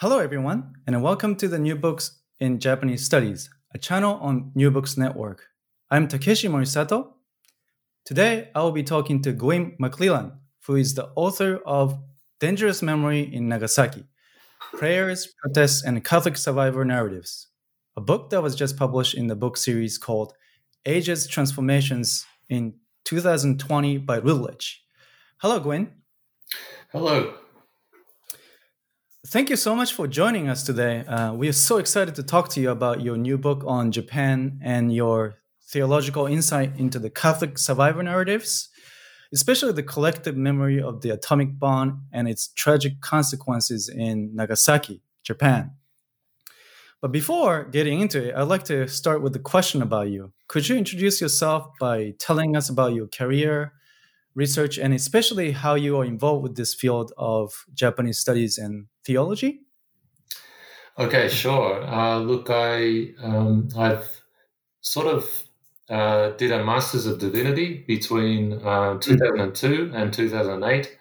Hello, everyone, and welcome to the New Books in Japanese Studies, a channel on New Books Network. I'm Takeshi Morisato. Today, I will be talking to Gwyn McClelland, who is the author of Dangerous Memory in Nagasaki Prayers, Protests, and Catholic Survivor Narratives, a book that was just published in the book series called Asia's Transformations in 2020 by Routledge. Hello, Gwyn. Hello. Thank you so much for joining us today. Uh, we are so excited to talk to you about your new book on Japan and your theological insight into the Catholic survivor narratives, especially the collective memory of the atomic bomb and its tragic consequences in Nagasaki, Japan. But before getting into it, I'd like to start with a question about you. Could you introduce yourself by telling us about your career, research, and especially how you are involved with this field of Japanese studies and theology? Okay, sure. Uh, look, I um, I've sort of uh, did a Masters of Divinity between uh, 2002 and 2008.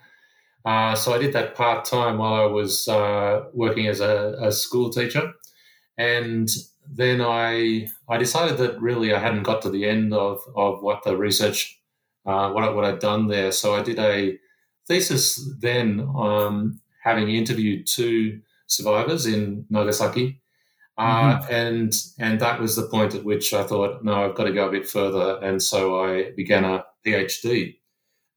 Uh, so I did that part time while I was uh, working as a, a, school teacher, and then I I decided that really I hadn't got to the end of, of what the research uh, what I, what I'd done there. So I did a thesis then um, having interviewed two survivors in Nagasaki. Uh, mm-hmm. and and that was the point at which I thought, no, I've got to go a bit further, and so I began a PhD,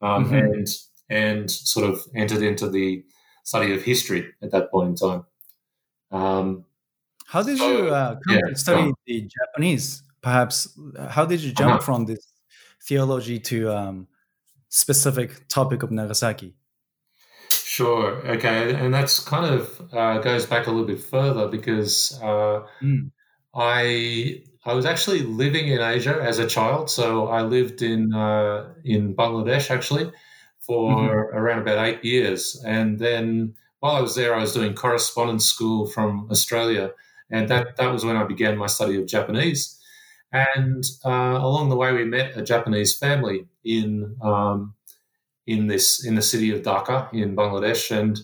um, mm-hmm. and and sort of entered into the study of history at that point in time. Um, how did so, you uh, yeah, study um, the Japanese? Perhaps how did you jump uh-huh. from this theology to um, specific topic of Nagasaki? Sure. Okay, and that's kind of uh, goes back a little bit further because uh, mm. I I was actually living in Asia as a child. So I lived in uh, in Bangladesh actually for mm-hmm. around about eight years, and then while I was there, I was doing correspondence school from Australia, and that that was when I began my study of Japanese. And uh, along the way, we met a Japanese family in um, in this in the city of Dhaka in Bangladesh, and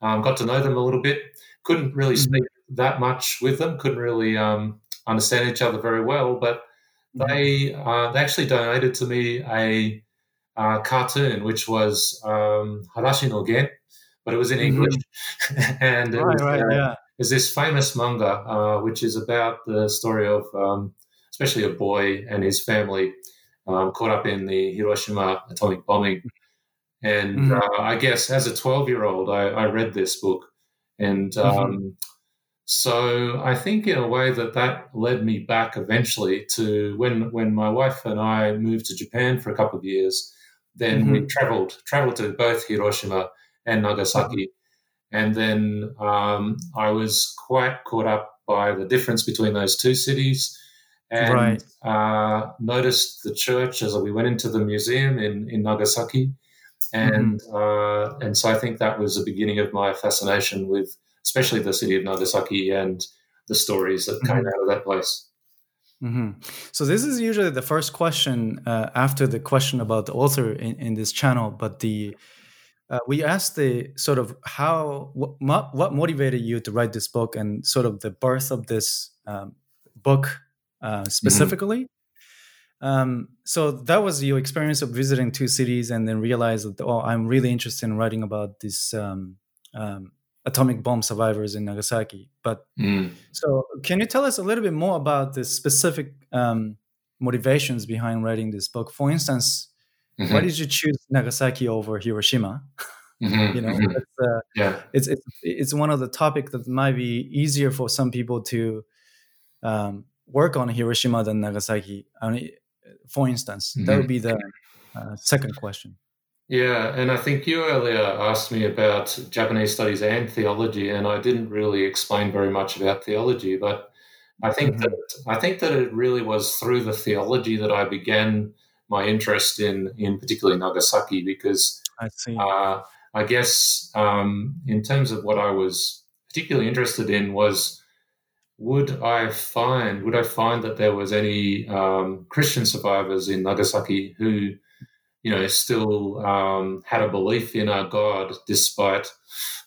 um, got to know them a little bit. Couldn't really mm-hmm. speak that much with them. Couldn't really um, understand each other very well, but mm-hmm. they uh, they actually donated to me a, a cartoon, which was um, Hadashi no Gen, but it was in mm-hmm. English, and it right, was, right, uh, yeah. is this famous manga, uh, which is about the story of um, especially a boy and his family um, caught up in the Hiroshima atomic bombing. And mm-hmm. uh, I guess as a 12 year old, I, I, read this book. And mm-hmm. um, mm-hmm. so I think, in a way, that that led me back eventually to when, when my wife and I moved to Japan for a couple of years. Then mm-hmm. we traveled traveled to both Hiroshima and Nagasaki. And then um, I was quite caught up by the difference between those two cities and right. uh, noticed the church as we went into the museum in, in Nagasaki. And, mm-hmm. uh, and so I think that was the beginning of my fascination with, especially the city of Nagasaki and the stories that mm-hmm. came out of that place. Mm-hmm. So this is usually the first question uh, after the question about the author in, in this channel, but the uh, we asked the sort of how what, what motivated you to write this book and sort of the birth of this um, book uh, mm-hmm. specifically. Mm-hmm. Um, so that was your experience of visiting two cities and then realize that oh, I'm really interested in writing about these um, um, atomic bomb survivors in Nagasaki. But mm. so, can you tell us a little bit more about the specific um, motivations behind writing this book? For instance, mm-hmm. why did you choose Nagasaki over Hiroshima? Mm-hmm, you know, mm-hmm. it's, uh, yeah. it's, it's it's one of the topics that might be easier for some people to um, work on Hiroshima than Nagasaki? I mean, for instance, mm-hmm. that would mm-hmm. be the uh, second question. Yeah, and I think you earlier asked me about Japanese studies and theology, and I didn't really explain very much about theology, but I think mm-hmm. that I think that it really was through the theology that I began my interest in, in particularly Nagasaki, because I see. Uh, I guess um, in terms of what I was particularly interested in was would I find would I find that there was any um, Christian survivors in Nagasaki who you know, still um, had a belief in our God despite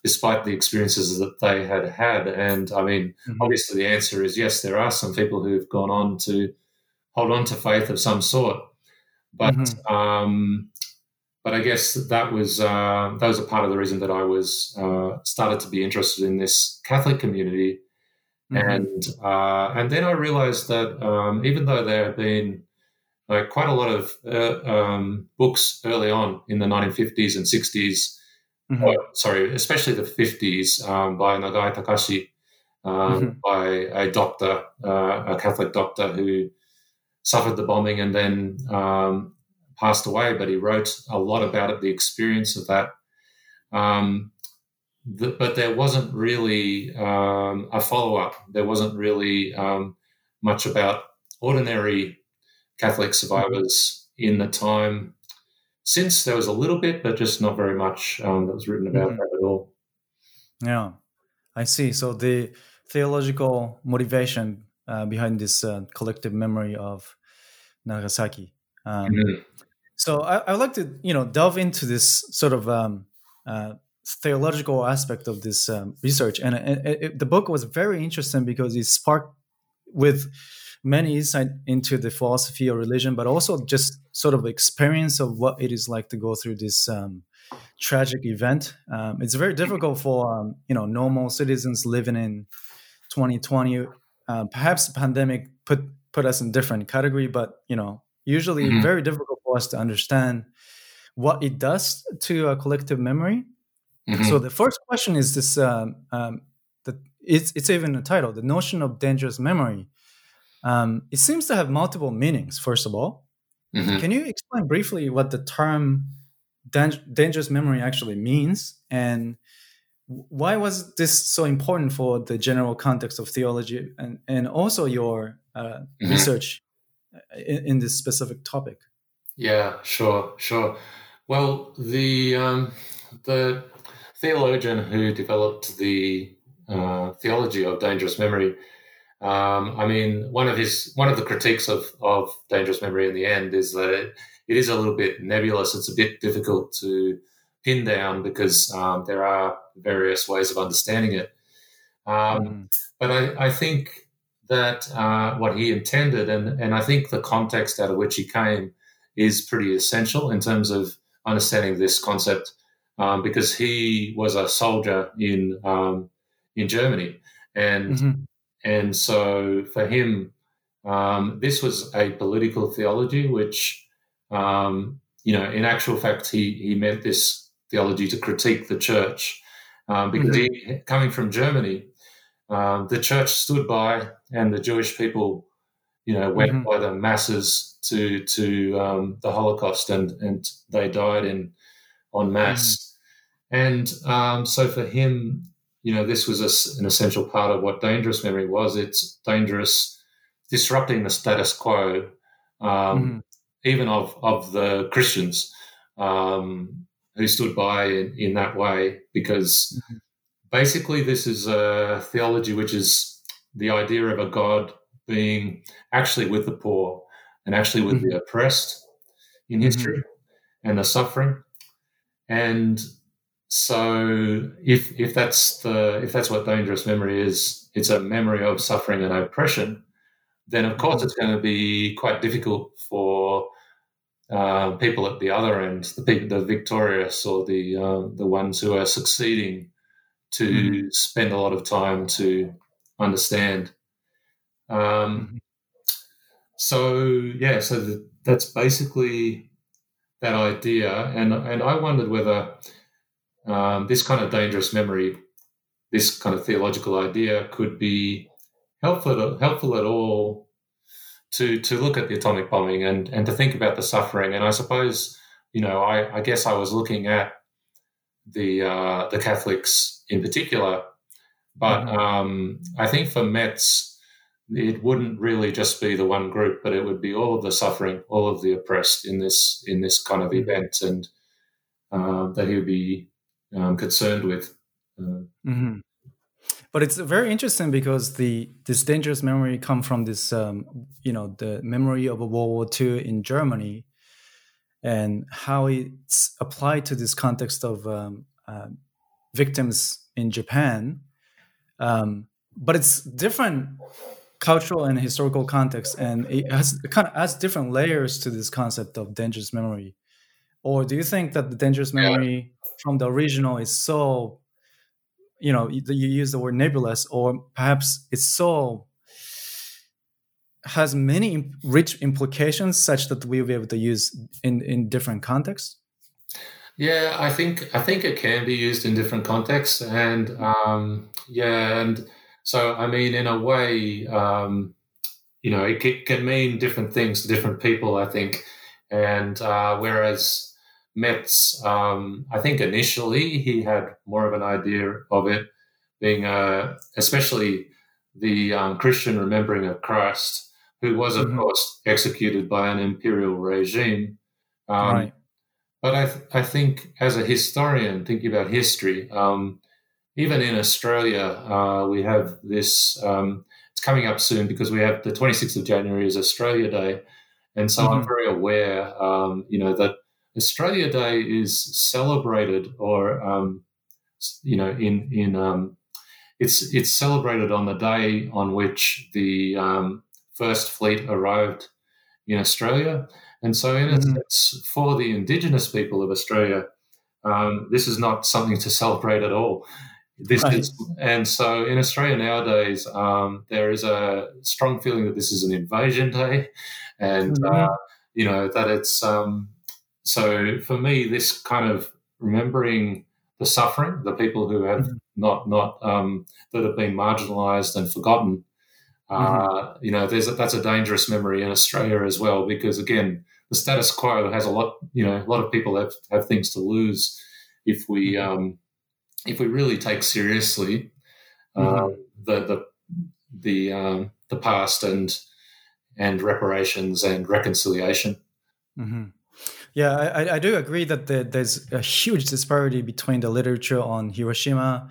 despite the experiences that they had had. And I mean, mm-hmm. obviously, the answer is yes. There are some people who've gone on to hold on to faith of some sort, but mm-hmm. um, but I guess that was uh, that was a part of the reason that I was uh, started to be interested in this Catholic community. Mm-hmm. And uh, and then I realized that um, even though there have been like quite a lot of uh, um, books early on in the 1950s and 60s. Mm-hmm. Uh, sorry, especially the 50s um, by Nagai Takashi, um, mm-hmm. by a doctor, uh, a Catholic doctor who suffered the bombing and then um, passed away. But he wrote a lot about it, the experience of that. Um, the, but there wasn't really um, a follow up. There wasn't really much about ordinary Catholic survivors in the time since. There was a little bit, but just not very much um, that was written about mm-hmm. that at all. Yeah, I see. So the theological motivation uh, behind this uh, collective memory of Nagasaki. Um, mm-hmm. So I, would like to, you know, delve into this sort of um, uh, theological aspect of this um, research, and it, it, the book was very interesting because it sparked with many insight into the philosophy or religion, but also just sort of experience of what it is like to go through this um, tragic event. Um, it's very difficult for um, you know normal citizens living in 2020. Uh, perhaps the pandemic put put us in different category, but you know usually mm-hmm. very difficult for us to understand what it does to a collective memory. Mm-hmm. So the first question is this: um, um, that it's it's even a title, the notion of dangerous memory. Um, it seems to have multiple meanings, first of all. Mm-hmm. Can you explain briefly what the term dangerous memory actually means and why was this so important for the general context of theology and, and also your uh, mm-hmm. research uh, in, in, this specific topic? Yeah, sure, sure. Well, the um, the theologian who developed the uh, theology of dangerous memory um, I mean, one of his one of the critiques of of Dangerous Memory in the end is that it, it is a little bit nebulous. It's a bit difficult to pin down because um, there are various ways of understanding it. Um, mm. But I, I, think that uh, what he intended, and and I think the context out of which he came, is pretty essential in terms of understanding this concept, um, because he was a soldier in um, in Germany, and mm-hmm and so for him, um, this was a political theology, which, um, you know, in actual fact, he, he meant this theology to critique the church. Um, because mm-hmm. he, coming from Germany, um, the church stood by and the Jewish people, you know, went mm-hmm. by the masses to to um, the Holocaust and, and they died in en masse. And um, so for him, you know, this was a, an essential part of what dangerous memory was. It's dangerous, disrupting the status quo, um, mm-hmm. even of of the Christians um, who stood by in, in that way, because mm-hmm. basically this is a theology which is the idea of a God being actually with the poor and actually with mm-hmm. the oppressed in history mm-hmm. and the suffering. And so if if that's the if that's what dangerous memory is, it's a memory of suffering and oppression. Then of course it's going to be quite difficult for uh, people at the other end, the people, the victorious or the uh, the ones who are succeeding, to mm-hmm. spend a lot of time to understand. Um, mm-hmm. so yeah, so the, that's basically that idea, and and I wondered whether um, this kind of dangerous memory, this kind of theological idea could be helpful helpful at all to to look at the atomic bombing and and to think about the suffering. And I suppose you know, I, I, guess I was looking at the uh, the Catholics in particular, but mm-hmm. um, I think for Metz, it wouldn't really just be the one group, but it would be all of the suffering, all of the oppressed in this in this kind of mm-hmm. event, and uh, that he would be um, concerned with. Uh, mm-hmm. But it's very interesting because the this dangerous memory come from this, um, you know, the memory of World War II in Germany, and how it's applied to this context of um, uh, victims in Japan. Um, but it's different cultural and historical context, and it has it kind of adds different layers to this concept of dangerous memory. Or do you think that the dangerous memory yeah. From the original is so, you know, you, you use the word nebulous, or perhaps it's so has many rich implications such that we'll be able to use in in different contexts? Yeah i think i think it can be used in different contexts and um, yeah and so i mean in a way um, you know it can mean different things to different people i think. And uh, whereas metz um, i think initially he had more of an idea of it being uh, especially the um, christian remembering of christ who was, of mm-hmm. course, executed by an imperial regime. Um, right. But I, th- I think, as a historian, thinking about history, um, even in Australia, uh, we have this. Um, it's coming up soon because we have the 26th of January is Australia Day, and so mm-hmm. I'm very aware, um, you know, that Australia Day is celebrated, or um, you know, in in um, it's it's celebrated on the day on which the first fleet arrived in Australia. And so, in mm-hmm. a sense, for the Indigenous people of Australia, um, this is not something to celebrate at all. This right. is, and so in Australia nowadays, um, there is a strong feeling that this is an invasion day, and mm-hmm. uh, you know that it's. Um, so for me, this kind of remembering the suffering, the people who have mm-hmm. not not um, that have been marginalised and forgotten, Mm-hmm. Uh, you know, there's a, that's a dangerous memory in Australia as well because again, the status quo has a lot. You know, a lot of people have have things to lose if we mm-hmm. um, if we really take seriously uh, mm-hmm. the the the um, the past and and reparations and reconciliation. Mm-hmm. Yeah, I, I, do agree that the, there's a huge disparity between the literature on Hiroshima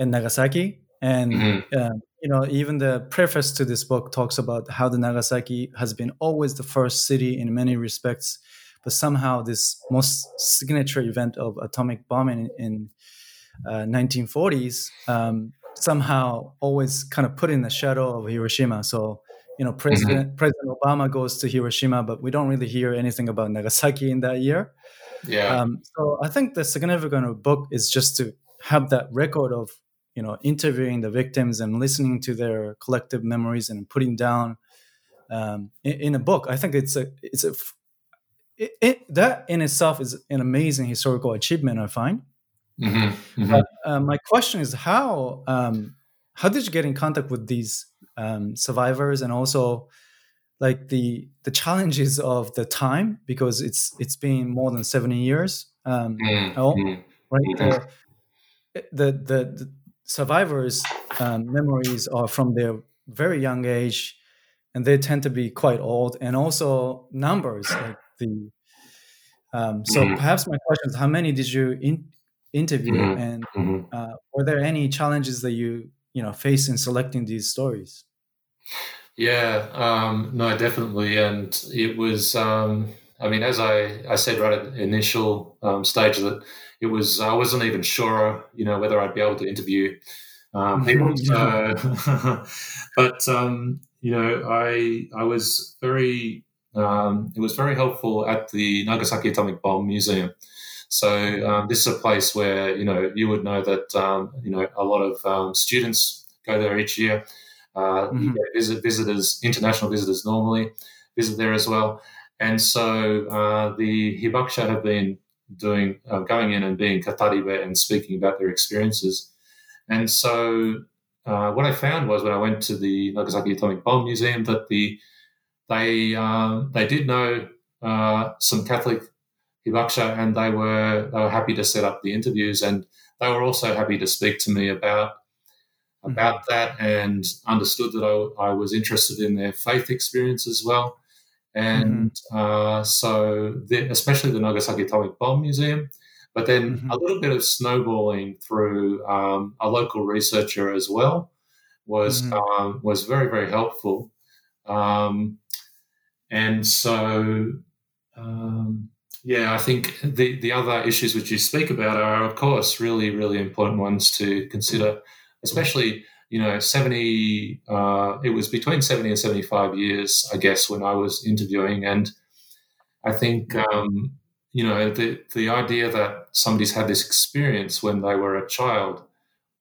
and Nagasaki, and mm-hmm. uh, you know, even the preface to this book talks about how the Nagasaki has been always the first city in many respects, but somehow this most signature event of atomic bombing in, uh, 1940s um, somehow always kind of put in the shadow of Hiroshima. So, you know, President mm-hmm. President Obama goes to Hiroshima, but we don't really hear anything about Nagasaki in that year. Yeah. Um, so I think the significant of the book is just to have that record of you know interviewing the victims and listening to their collective memories and putting down um, in, in, a book i think it's a it's a it, it, that in itself is an amazing historical achievement i find mm-hmm, mm-hmm. But, uh, my question is how um, how did you get in contact with these um, survivors and also like the the challenges of the time because it's it's been more than 70 years um, mm-hmm. oh, right mm-hmm. the, the, the survivors' um, memories are from their very young age, and they tend to be quite old, and also numbers like the. Um, so mm-hmm. perhaps my question is, how many did you in, interview, mm-hmm. and mm-hmm. uh, were there any challenges that you you know face in selecting these stories? Yeah, um, no, definitely, and it was. Um, I mean, as I, I said right at the initial um, stage that it was I wasn't even sure, you know, whether I'd be able to interview um, people. So, but um, you know, I I was very um, it was very helpful at the Nagasaki Atomic Bomb Museum. So um, this is a place where you know you would know that um, you know a lot of um, students go there each year. Uh, mm-hmm. visit visitors, international visitors normally visit there as well. And so uh, the Hibakusha have been doing uh, going in and being kataribe and speaking about their experiences. And so uh, what I found was when I went to the Nagasaki Atomic Bomb Museum that the they um, they did know uh, some Catholic Hibakusha, and they were they were happy to set up the interviews, and they were also happy to speak to me about mm-hmm. about mm-hmm. that, and understood that I, I, was interested in their faith experience as well, and mm-hmm. uh, so the, especially the Nagasaki Atomic Bomb Museum. But then mm-hmm. a little bit of snowballing through um, a local researcher as well was mm-hmm. um, was very very helpful. Um, and so, um, yeah, I think the, the other issues which you speak about are, of course, really, really important ones to consider, especially, you know, 70, uh, it was between 70 and 75 years, I guess, when I was interviewing. And I think, um, you know, the, the idea that somebody's had this experience when they were a child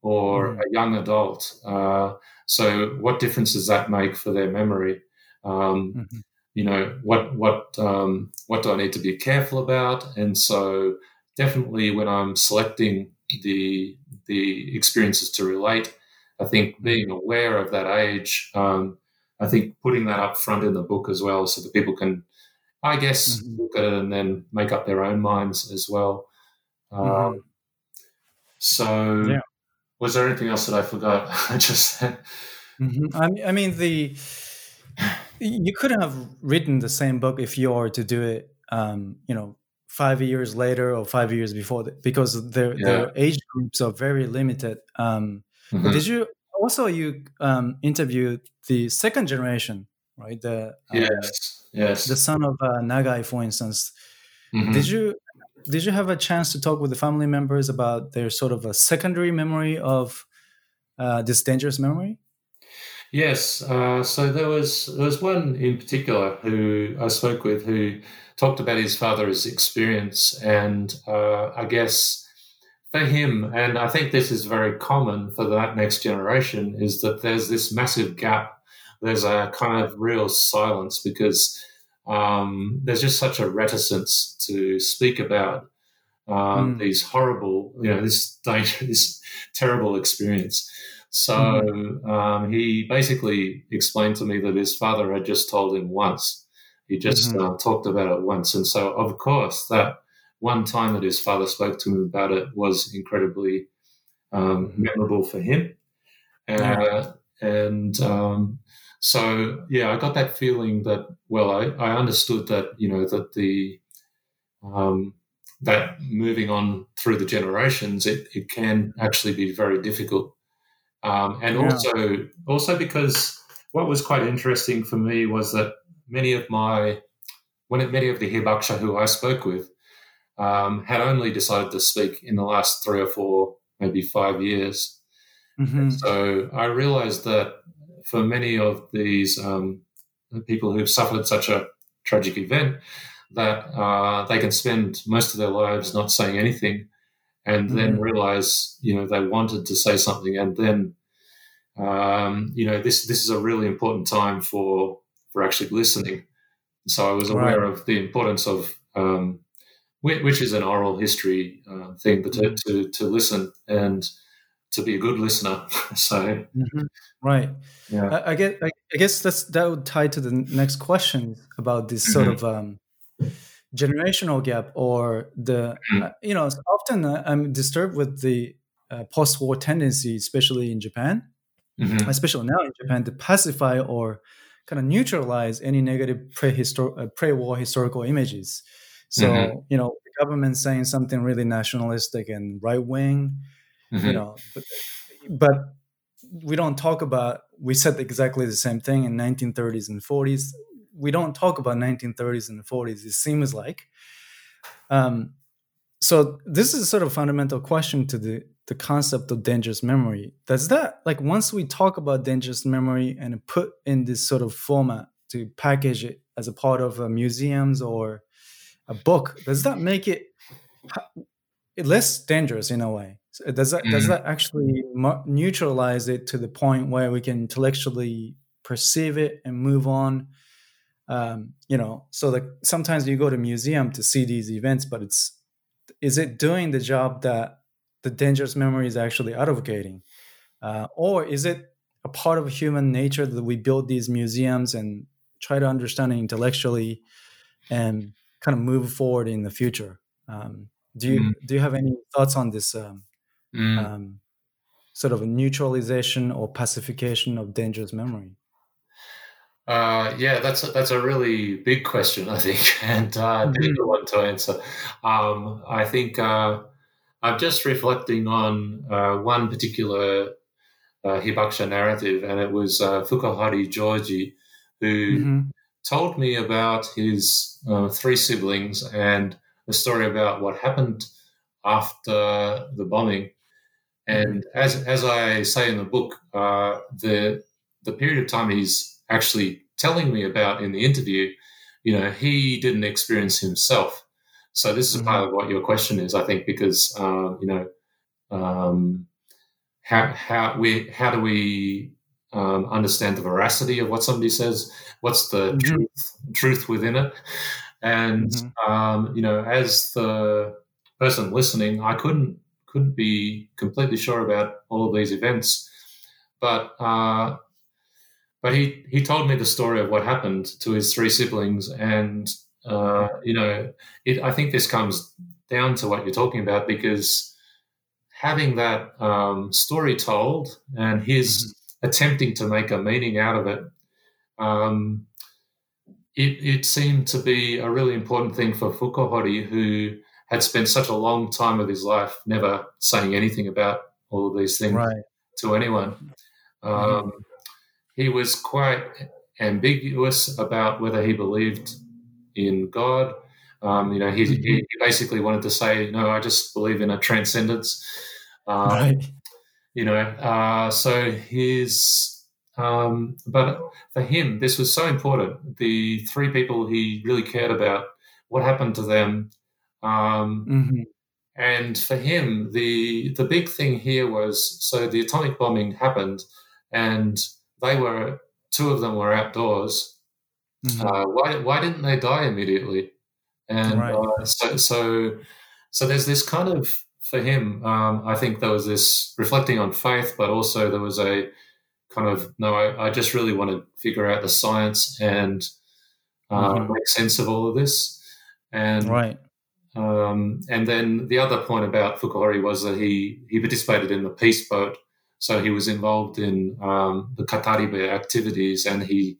or mm. a young adult. Uh, so, what difference does that make for their memory? Um, mm-hmm you know what what um, what do I need to be careful about? And so definitely when I'm selecting the the experiences to relate, I think being aware of that age, um, I think putting that up front in the book as well, so that people can, I guess, mm-hmm. look at it and then make up their own minds as well. Um, mm-hmm. So, yeah. was there anything else that I forgot? I just. mm-hmm. I, I mean the you couldn't have written the same book if you were to do it um, you know five years later or five years before because their yeah. their age groups are very limited um, mm-hmm. did you also you um, interviewed the second generation right the um, yes yes the son of uh, nagai for instance mm-hmm. did you did you have a chance to talk with the family members about their sort of a secondary memory of uh, this dangerous memory Yes. Uh, so there was there was one in particular who I spoke with who talked about his father's experience, and uh, I guess for him, and I think this is very common for that next generation, is that there's this massive gap. There's a kind of real silence because um, there's just such a reticence to speak about um, mm. these horrible, you know, this danger, this terrible experience. So mm-hmm. um, he basically explained to me that his father had just told him once. He just mm-hmm. uh, talked about it once. And so, of course, that one time that his father spoke to him about it was incredibly um, mm-hmm. memorable for him. Uh, and um, so, yeah, I got that feeling that, well, I, I understood that, you know, that the, um, that moving on through the generations, it, it can actually be very difficult um, and yeah. also, also because what was quite interesting for me was that many of my, when many of the Hibakusha who I spoke with um, had only decided to speak in the last three or four, maybe five years. Mm-hmm. So I realized that for many of these um, people who've suffered such a tragic event, that uh, they can spend most of their lives not saying anything and mm-hmm. then realize you know they wanted to say something and then um, you know this this is a really important time for for actually listening so i was aware right. of the importance of um, which is an oral history uh, thing but to, mm-hmm. to, to listen and to be a good listener so mm-hmm. right yeah I, I, guess I, I, guess that's that would tie to the next question about this sort mm-hmm. of um, generational gap or the mm. uh, you know often uh, i'm disturbed with the uh, post-war tendency especially in japan mm-hmm. especially now in japan to pacify or kind of neutralize any negative prehistor- uh, pre-war historical images so mm-hmm. you know the government saying something really nationalistic and right-wing mm-hmm. you know but, but we don't talk about we said exactly the same thing in 1930s and 40s we don't talk about 1930s and 40s. It seems like. Um, so this is a sort of fundamental question to the the concept of dangerous memory. Does that like once we talk about dangerous memory and put in this sort of format to package it as a part of a museums or a book, does that make it less dangerous in a way? Does that mm. does that actually neutralize it to the point where we can intellectually perceive it and move on? Um, you know so like sometimes you go to museum to see these events but it's is it doing the job that the dangerous memory is actually advocating uh, or is it a part of human nature that we build these museums and try to understand it intellectually and kind of move forward in the future. Um, do you mm. do you have any thoughts on this um, mm. um, sort of a neutralization or pacification of dangerous memory? Uh, yeah, that's a, that's a really big question, I think, and uh, mm-hmm. difficult one to answer. Um, I think uh, I'm just reflecting on uh, one particular uh, Hibakusha narrative, and it was uh, Fukahori Joji who mm-hmm. told me about his uh, three siblings and a story about what happened after the bombing. And mm-hmm. as as I say in the book, uh, the the period of time he's actually telling me about in the interview, you know, he didn't experience himself. So this is mm-hmm. part of what your question is, I think, because uh, you know, um, how how we how do we um, understand the veracity of what somebody says? What's the mm-hmm. truth truth within it? And mm-hmm. um, you know, as the person listening, I couldn't couldn't be completely sure about all of these events, but uh, but he he told me the story of what happened to his three siblings, and uh, you know, it, I think this comes down to what you're talking about because having that um, story told and his mm-hmm. attempting to make a meaning out of it, um, it, it, seemed to be a really important thing for Fukahori, who had spent such a long time of his life never saying anything about all of these things right. to anyone. Mm-hmm. Um, mm-hmm. He was quite ambiguous about whether he believed in God. Um, you know, he, mm-hmm. he, basically wanted to say, no, I just believe in a transcendence. Um, right. You know, uh, so his, um, but for him, this was so important. The three people he really cared about, what happened to them. Um, mm-hmm. And for him, the the big thing here was so the atomic bombing happened, and they were two of them were outdoors. Mm-hmm. Uh, why why didn't they die immediately? And right. uh, so so so there's this kind of for him, um, I think there was this reflecting on faith, but also there was a kind of no, I, I just really want to figure out the science and uh, mm-hmm. make sense of all of this. And right. Um, and then the other point about Fukahori was that he he participated in the peace boat, so he was involved in um, the Kataribe activities, and he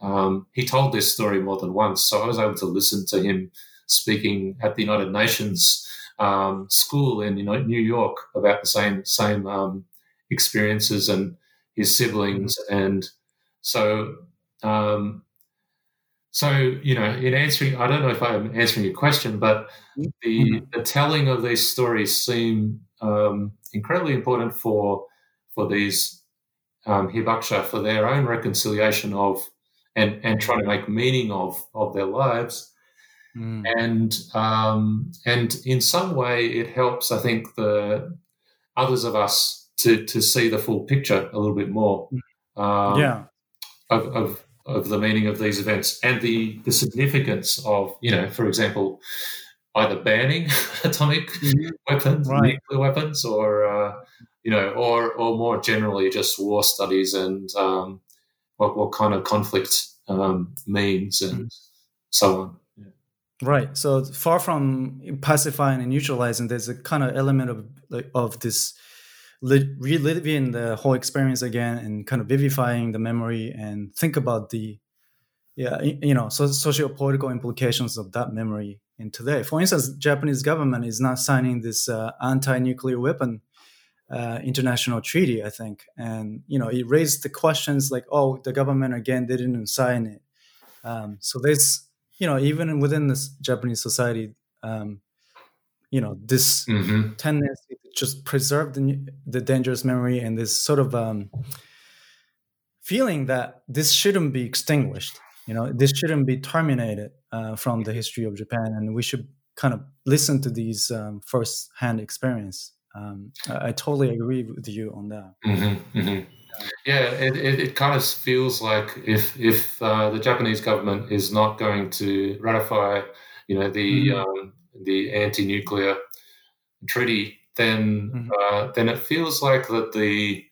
um, he told this story more than once. So I was able to listen to him speaking at the United Nations um, school in you know, New York about the same same um, experiences and his siblings, and so um, so you know, in answering, I don't know if I'm answering your question, but the mm-hmm. the telling of these stories seem um, incredibly important for for these um, hibakusha for their own reconciliation of and and trying to make meaning of of their lives Mm. And um, and in some way, it helps. I think the others of us to to see the full picture a little bit more. Um, yeah. Of, of of the meaning of these events and the the significance of you know, for example, either banning atomic mm-hmm. weapons, right. nuclear weapons, or uh, you know, or or more generally just war studies and um, what what kind of conflict um, means and mm. so on. Right. So far from pacifying and neutralizing, there's a kind of element of of this reliving the whole experience again and kind of vivifying the memory and think about the yeah you know so socio-political implications of that memory in today. For instance, Japanese government is not signing this uh, anti-nuclear weapon uh, international treaty, I think, and you know it raised the questions like, oh, the government again didn't sign it. Um, so there's you know even within this japanese society um, you know this mm-hmm. tendency to just preserve the, the dangerous memory and this sort of um, feeling that this shouldn't be extinguished you know this shouldn't be terminated uh, from the history of japan and we should kind of listen to these um, first-hand experience um, I, I, totally agree with you on that mm-hmm, mm-hmm. Yeah, it, it, it, kind of feels like if if uh, the Japanese government is not going to ratify, you know, the mm-hmm. um, the anti-nuclear treaty, then mm-hmm. uh, then it feels like that the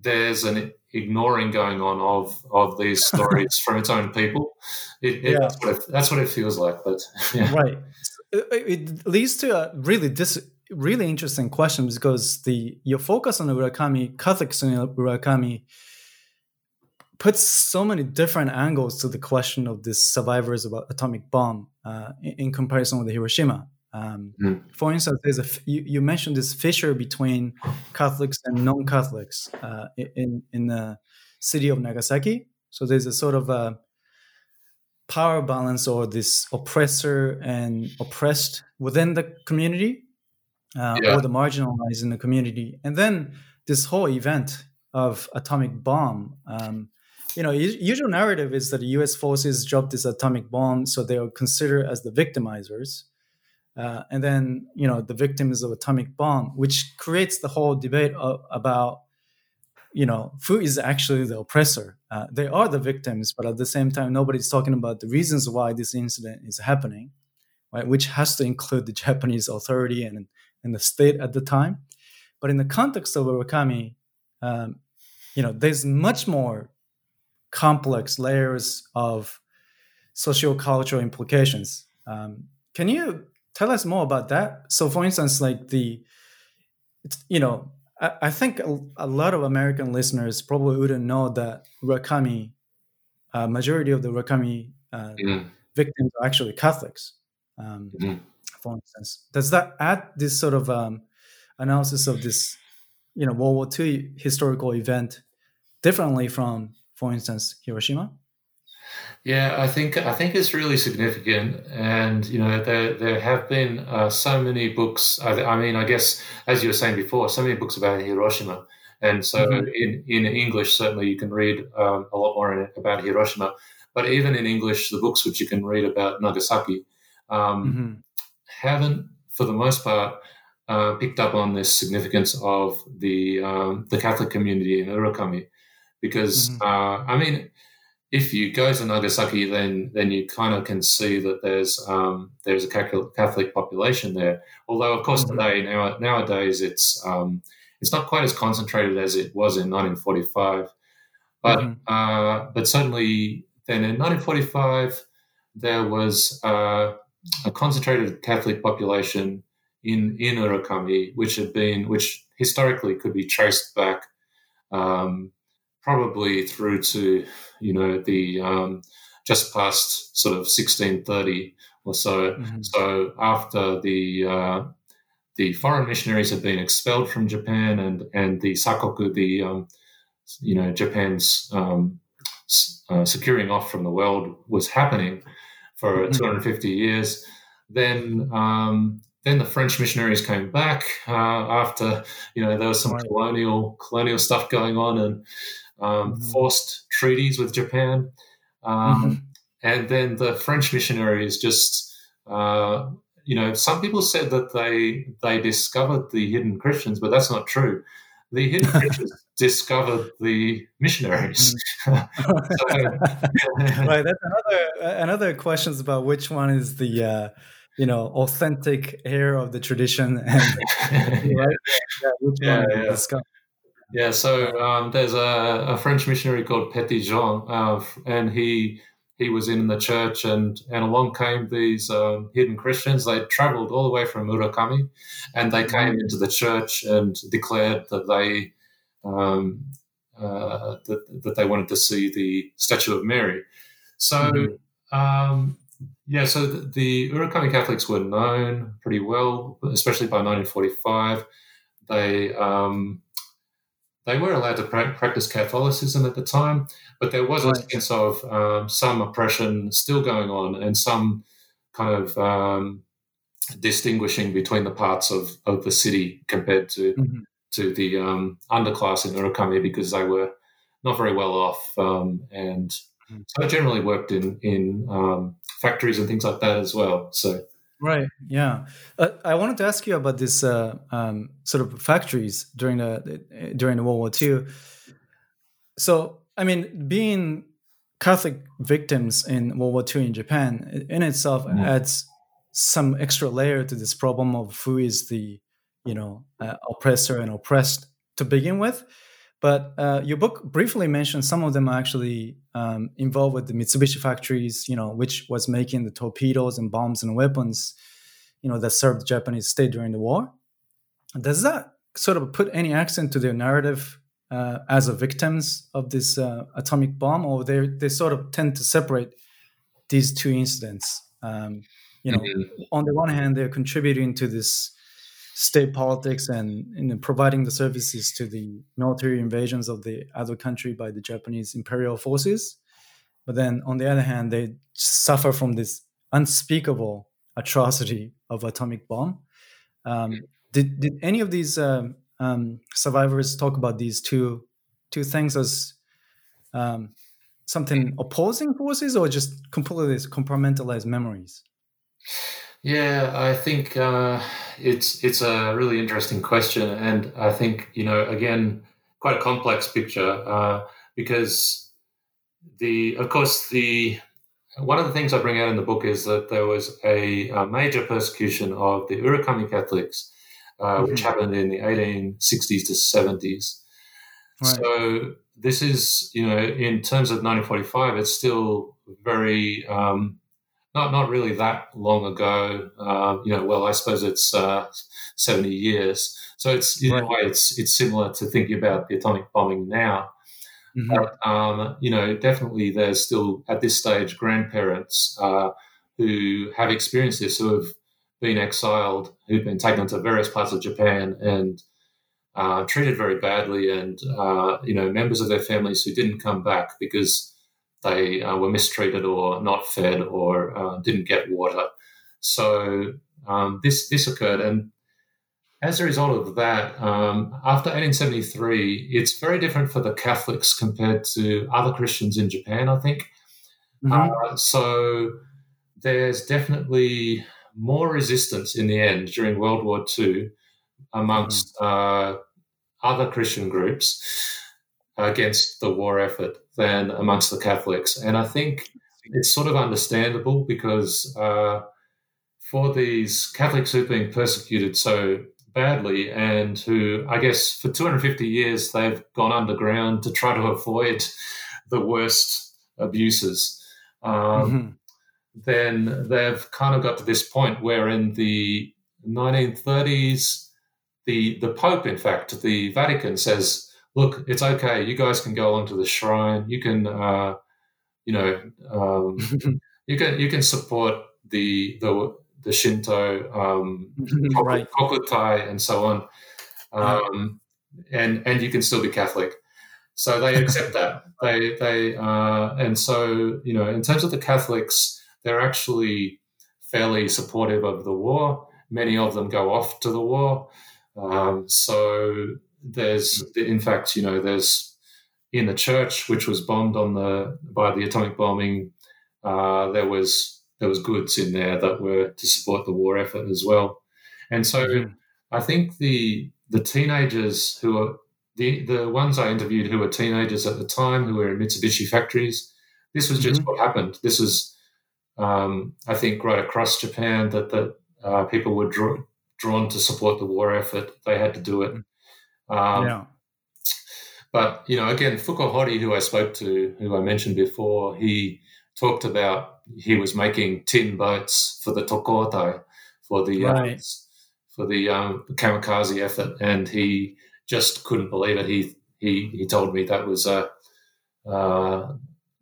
there's an ignoring going on of of these stories from its own people. It, it, yeah. that's, what it, that's, what it, feels like. But yeah. right, it leads to a really this really interesting question because the your focus on the Urakami Catholics in Urakami puts so many different angles to the question of these survivors of atomic bomb uh, in, in, comparison with Hiroshima. Um, mm. For instance, there's a you, you, mentioned this fissure between Catholics and non-Catholics uh, in in the city of Nagasaki. So there's a sort of a power balance or this oppressor and oppressed within the community uh, yeah. or the marginalized in the community, and then this whole event of atomic bomb. Um, you know, usual narrative is that the U.S. forces dropped this atomic bomb, so they are considered as the victimizers uh, and then you know the victims of atomic bomb, which creates the whole debate of, about you know who is actually the oppressor. Uh, they are the victims, but at the same time, nobody's talking about the reasons why this incident is happening, right? Which has to include the Japanese authority and and the state at the time. But in the context of Urakami, um, you know, there's much more complex layers of socio-cultural implications. Um, can you tell us more about that. So, for instance, like the, you know, I, I think a, a, lot of American listeners probably wouldn't know that Urakami, uh, majority of the Urakami uh, mm-hmm. victims are actually Catholics. Um, mm-hmm. For instance, does that add this sort of um, analysis of this, you know, World War II historical event differently from, for instance, Hiroshima? Yeah, I think I think it's really significant, and you know there there have been uh, so many books. I, I, mean, I guess as you were saying before, so many books about Hiroshima, and so mm-hmm. in in English certainly you can read um, a lot more about Hiroshima, but even in English, the books which you can read about Nagasaki um, mm-hmm. haven't, for the most part, uh, picked up on this significance of the um, the Catholic community in Urakami, because mm-hmm. uh, I mean if you go to Nagasaki, then then you kind of can see that there's um, there's a Catholic population there. Although, of course, mm-hmm. today now nowadays it's um, it's not quite as concentrated as it was in 1945. But mm-hmm. uh, but certainly then in 1945 there was uh, a concentrated Catholic population in in Urakami, which had been which historically could be traced back um, probably through to you know the um, just past sort of 1630 or so. Mm-hmm. So after the uh, the foreign missionaries had been expelled from Japan and and the sakoku, the um, you know Japan's um, uh, securing off from the world was happening for mm-hmm. 250 years. Then um, then the French missionaries came back uh, after you know there was some right. colonial colonial stuff going on and um, mm-hmm. forced treaties with Japan. Um, mm-hmm. And then the French missionaries just, uh, you know, some people said that they they discovered the hidden Christians, but that's not true. The hidden Christians discovered the missionaries. Mm-hmm. right. That's another another questions about which one is the uh, you know authentic heir of the tradition and right? yeah, which yeah, one yeah. discovered. Yeah, so um, there's a, a, French missionary called Petit-Jean, uh, and he he was in the church, and and along came these um, hidden Christians. They travelled all the way from Urakami, and they came mm-hmm. into the church and declared that they um, uh, that, that they wanted to see the statue of Mary. So. Mm-hmm. Um, yeah, so the, the Urakami Catholics were known pretty well, especially by 1945. They um, they were allowed to practice Catholicism at the time, but there was a sense of um, some oppression still going on and some kind of um, distinguishing between the parts of, of the city compared to mm-hmm. to the um, underclass in Urakami because they were not very well off um, and mm-hmm. so I generally worked in in um, factories and things like that as well. So Right. Yeah. Uh, I wanted to ask you about this uh, um, sort of factories during the during the World War II. So, I mean, being Catholic victims in World War II in Japan in itself mm. adds some extra layer to this problem of who is the you know uh, oppressor and oppressed to begin with. But uh, your book briefly mentioned some of them are actually um, involved with the Mitsubishi factories, you know, which was making the torpedoes and bombs and weapons, you know, that served the Japanese state during the war. Does that sort of put any accent to their narrative uh, as a victims of this uh, atomic bomb, or they they sort of tend to separate these two incidents? Um, you know, mm-hmm. on the one hand, they're contributing to this state politics and, and providing the services to the military invasions of the other country by the Japanese imperial forces. But then on the other hand, they suffer from this unspeakable atrocity of atomic bomb. Um, did, did any of these um, um, survivors talk about these two two things as um, something opposing forces or just completely compartmentalized memories? Yeah, I think uh, it's it's a really interesting question, and I think you know again quite a complex picture uh, because the of course the one of the things I bring out in the book is that there was a, a major persecution of the Urakami Catholics, uh, mm-hmm. which happened in the 1860s to 70s. Right. So this is you know in terms of 1945, it's still very um, not not really that long ago. Uh, you know, well, I suppose it's uh, seventy years. So it's in right. a way, it's it's similar to thinking about the atomic bombing now. Mm-hmm. But um, you know, definitely, there's still at this stage grandparents uh, who have experienced this, who have been exiled, who've been taken to various parts of Japan and uh, treated very badly, and uh, you know, members of their families who didn't come back because they uh, were mistreated or not fed or uh, didn't get water. So um, this this occurred, and as a result of that, um, after 1873, it's very different for the Catholics compared to other Christians in Japan. I think mm-hmm. uh, so. There's definitely more resistance in the end during World War II amongst mm-hmm. uh, other Christian groups against the war effort than amongst the Catholics. And I think it's sort of understandable because uh, for these Catholics who've been persecuted so badly and who, I guess, for 250 years they've gone underground to try to avoid the worst abuses. Um, mm-hmm. Then they've kind of got to this point where in the 1930s, the, the Pope, in fact, the Vatican says, look, it's okay. You guys can go onto the shrine. You can, uh, you know, um, you can you can support the the the Shinto, um, right. Kokutai, and so on, um, and and you can still be Catholic. So they accept that. They they uh, and so you know, in terms of the Catholics, they're actually fairly supportive of the war. Many of them go off to the war. Um, so there's, in fact, you know, there's in the church which was bombed on the by the atomic bombing. Uh, there was there was goods in there that were to support the war effort as well, and so mm-hmm. I think the the teenagers who are the the ones I interviewed who were teenagers at the time who were in Mitsubishi factories. This was just mm-hmm. what happened. This was, um, I think, right across Japan that that uh, people were draw, drawn to support the war effort. They had to do it. Um, yeah. But you know, again, Fukahori, who I spoke to, who I mentioned before, he talked about he was making tin boats for the Tokkotai, for the uh, right. uh, for the um, kamikaze effort, and he just couldn't believe it. He he he told me that was a uh,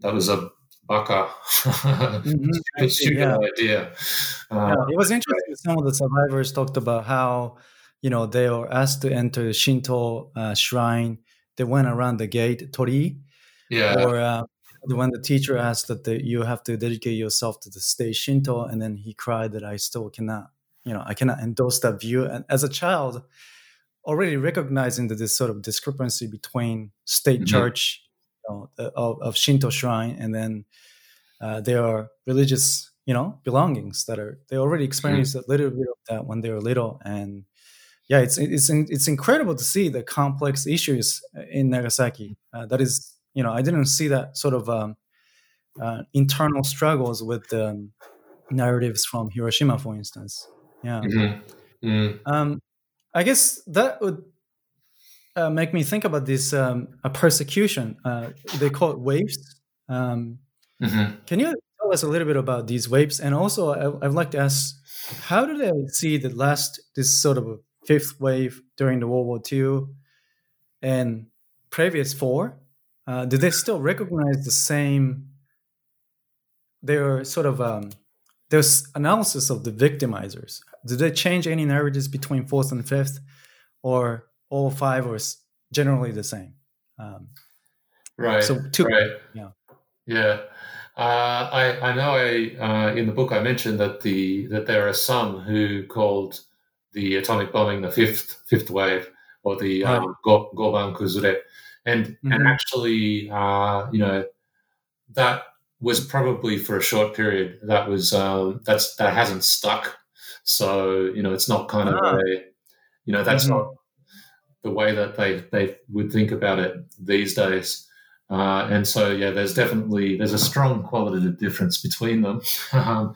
that was a baka mm-hmm. stupid yeah. idea. Uh, yeah, it was interesting. Some of the survivors talked about how you know, they were asked to enter Shinto uh, shrine. They went around the gate, torii. Yeah. Or uh, when the teacher asked that the, you have to dedicate yourself to the state Shinto, and then he cried that I still cannot, you know, I cannot endorse that view. And as a child, already recognizing that this sort of discrepancy between state mm-hmm. church you know, of, of, Shinto shrine and then uh, their religious, you know, belongings that are they already mm-hmm. experienced mm-hmm. a little bit of that when they were little, and yeah, it's it's it's incredible to see the complex issues in Nagasaki. Uh, that is, you know, I didn't see that sort of um, uh, internal struggles with um, narratives from Hiroshima, for instance. Yeah. Mm-hmm. Mm. Um, I guess that would uh, make me think about this um, a persecution. Uh, they call it waves. Um, mm-hmm. Can you tell us a little bit about these waves? And also, I, would like to ask, how do they see the last this sort of fifth wave during the World War II and previous four? Uh, do they still recognize the same? Their sort of um, there's analysis of the victimizers. Do they change any narratives between fourth and fifth, or all five was generally the same. Um, right. So two. Right. Yeah. Yeah. Uh, I I know I uh, in the book I mentioned that the that there are some who called the atomic bombing the fifth fifth wave or the right. um, Go, Goban Kuzure, and mm-hmm. and actually uh, you know that was probably for a short period. That was um, that's that hasn't stuck. So you know it's not kind of ah. a you know that's mm-hmm. not the way that they they would think about it these days. Uh, and so, yeah, there's definitely there's a strong qualitative difference between them. um,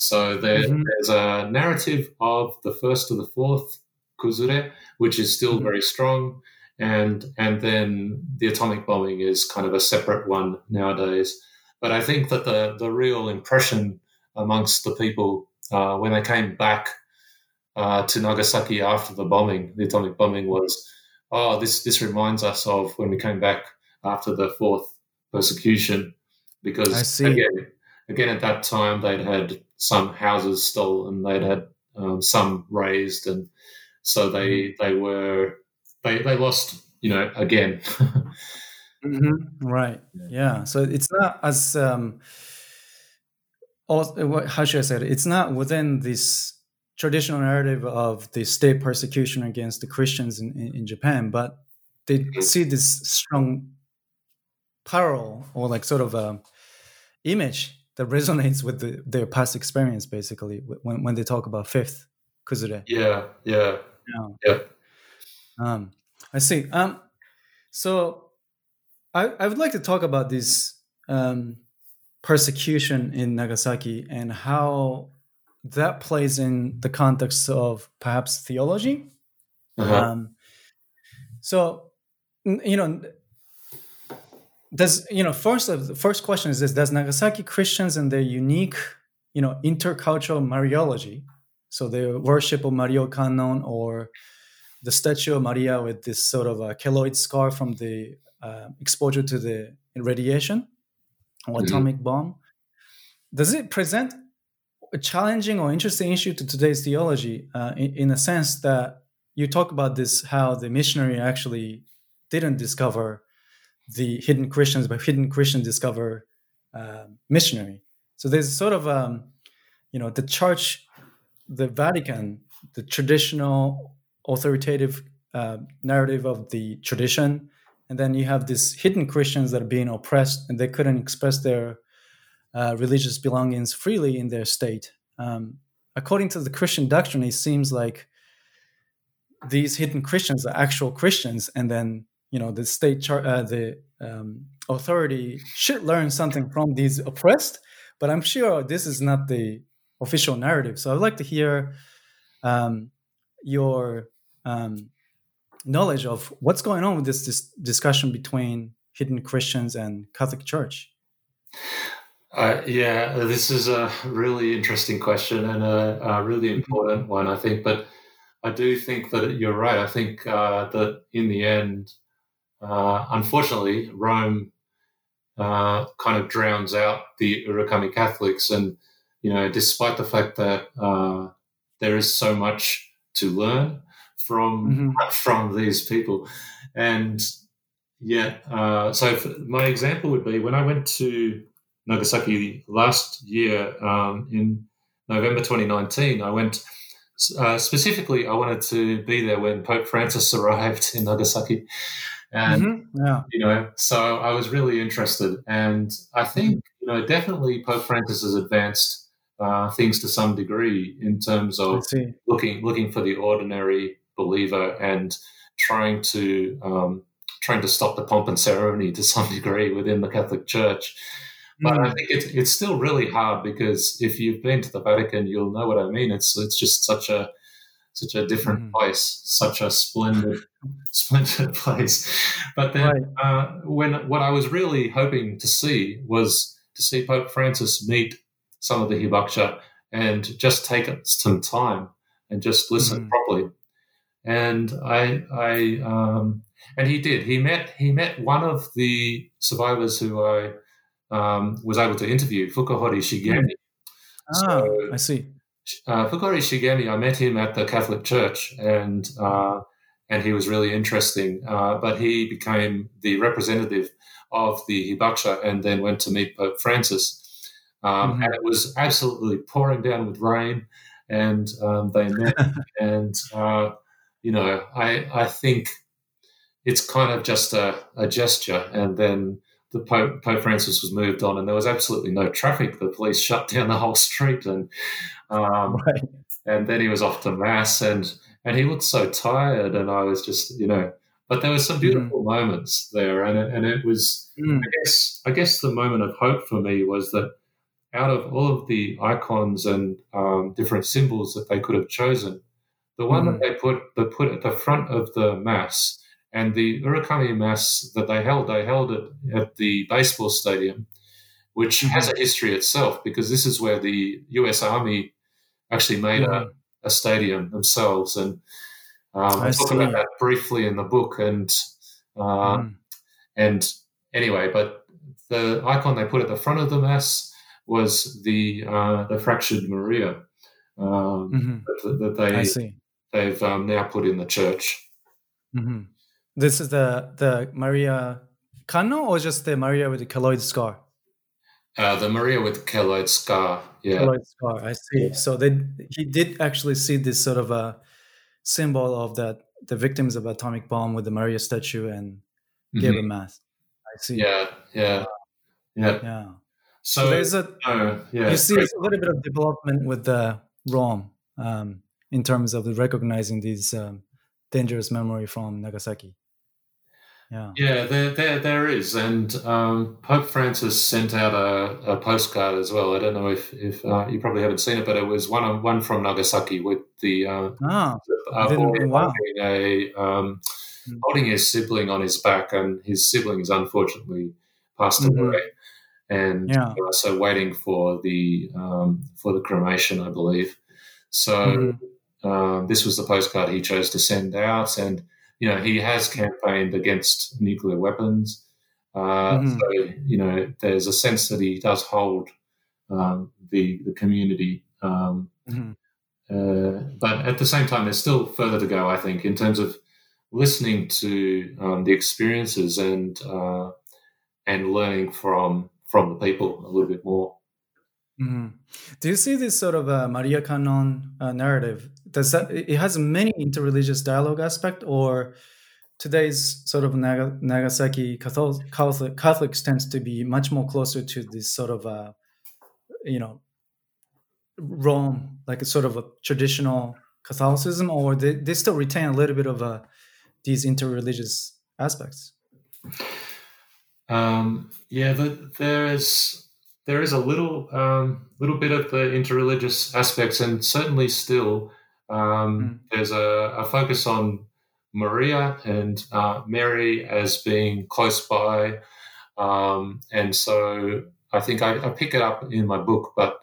so there, mm-hmm. there's a narrative of the first to the fourth kuzure, which is still mm-hmm. very strong, and and then the atomic bombing is kind of a separate one nowadays. But I think that the the real impression amongst the people uh, when they came back uh, to Nagasaki after the bombing, the atomic bombing, was, oh, this this reminds us of when we came back after the fourth persecution, because again, again at that time they'd had some houses stolen, they'd had um, some razed, and so they mm-hmm. they were they they lost, you know, again. mm-hmm. Right. Yeah. So it's not as um, how should I say it? It's not within this traditional narrative of the state persecution against the Christians in, in, in Japan, but they mm-hmm. see this strong parallel or like sort of a image that resonates with the, their past experience, basically, when, when they talk about fifth kuzure. Yeah, yeah, yeah. yeah. Um, I see. Um, so I, I would like to talk about this um, persecution in Nagasaki and how that plays in the context of perhaps theology. Uh-huh. Um, so, you know, does you know first the first question is this: Does Nagasaki Christians and their unique, you know, intercultural Mariology, so the worship of Maria Kannon or the statue of Maria with this sort of a keloid scar from the uh, exposure to the radiation or mm-hmm. atomic bomb, does it present a challenging or interesting issue to today's theology uh, in, in a sense that you talk about this how the missionary actually didn't discover the hidden Christians, but hidden Christians discover uh, missionary. So there's sort of um, you know the church, the Vatican, the traditional authoritative uh, narrative of the tradition, and then you have these hidden Christians that are being oppressed and they couldn't express their uh, religious belongings freely in their state. Um, according to the Christian doctrine, it seems like these hidden Christians are actual Christians, and then you know the state, char- uh, the um, authority should learn something from these oppressed. But I'm sure this is not the official narrative. So I'd like to hear um, your um, knowledge of what's going on with this, this discussion between hidden Christians and Catholic Church. Uh, yeah, this is a really interesting question and a, a, really mm-hmm. important one, I think. But I do think that you're right. I think uh, that in the end, uh, unfortunately, Rome uh, kind of drowns out the Urakami Catholics. And, you know, despite the fact that uh, there is so much to learn from mm-hmm. from these people, and yet, uh, so my example would be when I went to Nagasaki last year um, in November 2019. I went uh, specifically. I wanted to be there when Pope Francis arrived in Nagasaki, and mm-hmm. yeah. you know, so I was really interested. And I think you know, definitely Pope Francis has advanced uh, things to some degree in terms of looking looking for the ordinary believer and trying to um, trying to stop the pomp and ceremony to some degree within the Catholic Church. But mm. I think it's it's still really hard because if you've been to the Vatican, you'll know what I mean. It's it's just such a such a different mm. place, such a splendid, splendid place. But then, right. uh, when what I was really hoping to see was to see Pope Francis meet some of the hibakusha and just take some time and just listen mm. properly. And I, I, um, and he did. He met he met one of the survivors who I um, was able to interview, Fukahori Shigemi. Ah, so, I see. Uh, Fukahori Shigemi, I met him at the Catholic Church, and uh, and he was really interesting. Uh, but he became the representative of the Hibakusha and then went to meet Pope Francis. Um, mm-hmm. And it was absolutely pouring down with rain, and um, they met. and uh, you know, I I think it's kind of just a, a gesture, and then the Pope, Pope, Francis was moved on, and there was absolutely no traffic. The police shut down the whole street, and um, right. and then he was off to mass, and and he looked so tired, and I was just you know. But there were some mm. beautiful mm. moments there, and it, and it was mm. I guess I guess the moment of hope for me was that out of all of the icons and um, different symbols that they could have chosen, the one mm. that they put they put at the front of the mass and the Urakami Mass that they held, they held it at the baseball stadium, which mm-hmm. has a history itself because this is where the US Army actually made a, a, stadium themselves. And um, I talk about that briefly in the book. And uh, mm. and anyway, but the icon they put at the front of the Mass was the uh, the fractured Maria um, mm-hmm. that, that, they they've um, now put in the church. Mm-hmm. This is the the Maria Kannon or just the Maria with the keloid scar? Uh, the Maria with keloid scar. Yeah. Keloid scar. I see. So they he did actually see this sort of a symbol of that the victims of atomic bomb with the Maria statue and mm-hmm. gave a mass. I see. Yeah. Yeah. Yeah. Yeah. So, so there's a uh, yeah, you see a little bit of development with the Rome um, in terms of recognizing these um, dangerous memory from Nagasaki. Yeah, yeah, there, there, there is, and um, Pope Francis sent out a, a, postcard as well. I don't know if, if uh, you probably haven't seen it, but it was one one from Nagasaki with the uh, oh, wow. holding a um, mm. holding his sibling on his back, and his sibling is unfortunately passed mm-hmm. away, and yeah. uh, so waiting for the um, for the cremation, I believe. So. Mm-hmm um, this was the postcard he chose to send out, and you know he has campaigned against nuclear weapons. Uh, mm-hmm. So you know there's a sense that he does hold um, the the community, um, mm-hmm. uh, but at the same time, there's still further to go. I think in terms of listening to um, the experiences and uh, and learning from from the people a little bit more. Mm-hmm. Do you see this sort of uh, Maria Kannon uh, narrative? Does that it has many interreligious dialogue aspect, or today's sort of Nagasaki Catholic, Catholic Catholics tends to be much more closer to this sort of uh, you know Rome, like a sort of a traditional Catholicism, or they, they still retain a little bit of uh, these interreligious aspects? Um, yeah, the, there is there is a little um, little bit of the interreligious aspects, and certainly still um, mm. there's a, a, focus on Maria and uh, Mary as being close by, um, and so I think I, I, pick it up in my book. But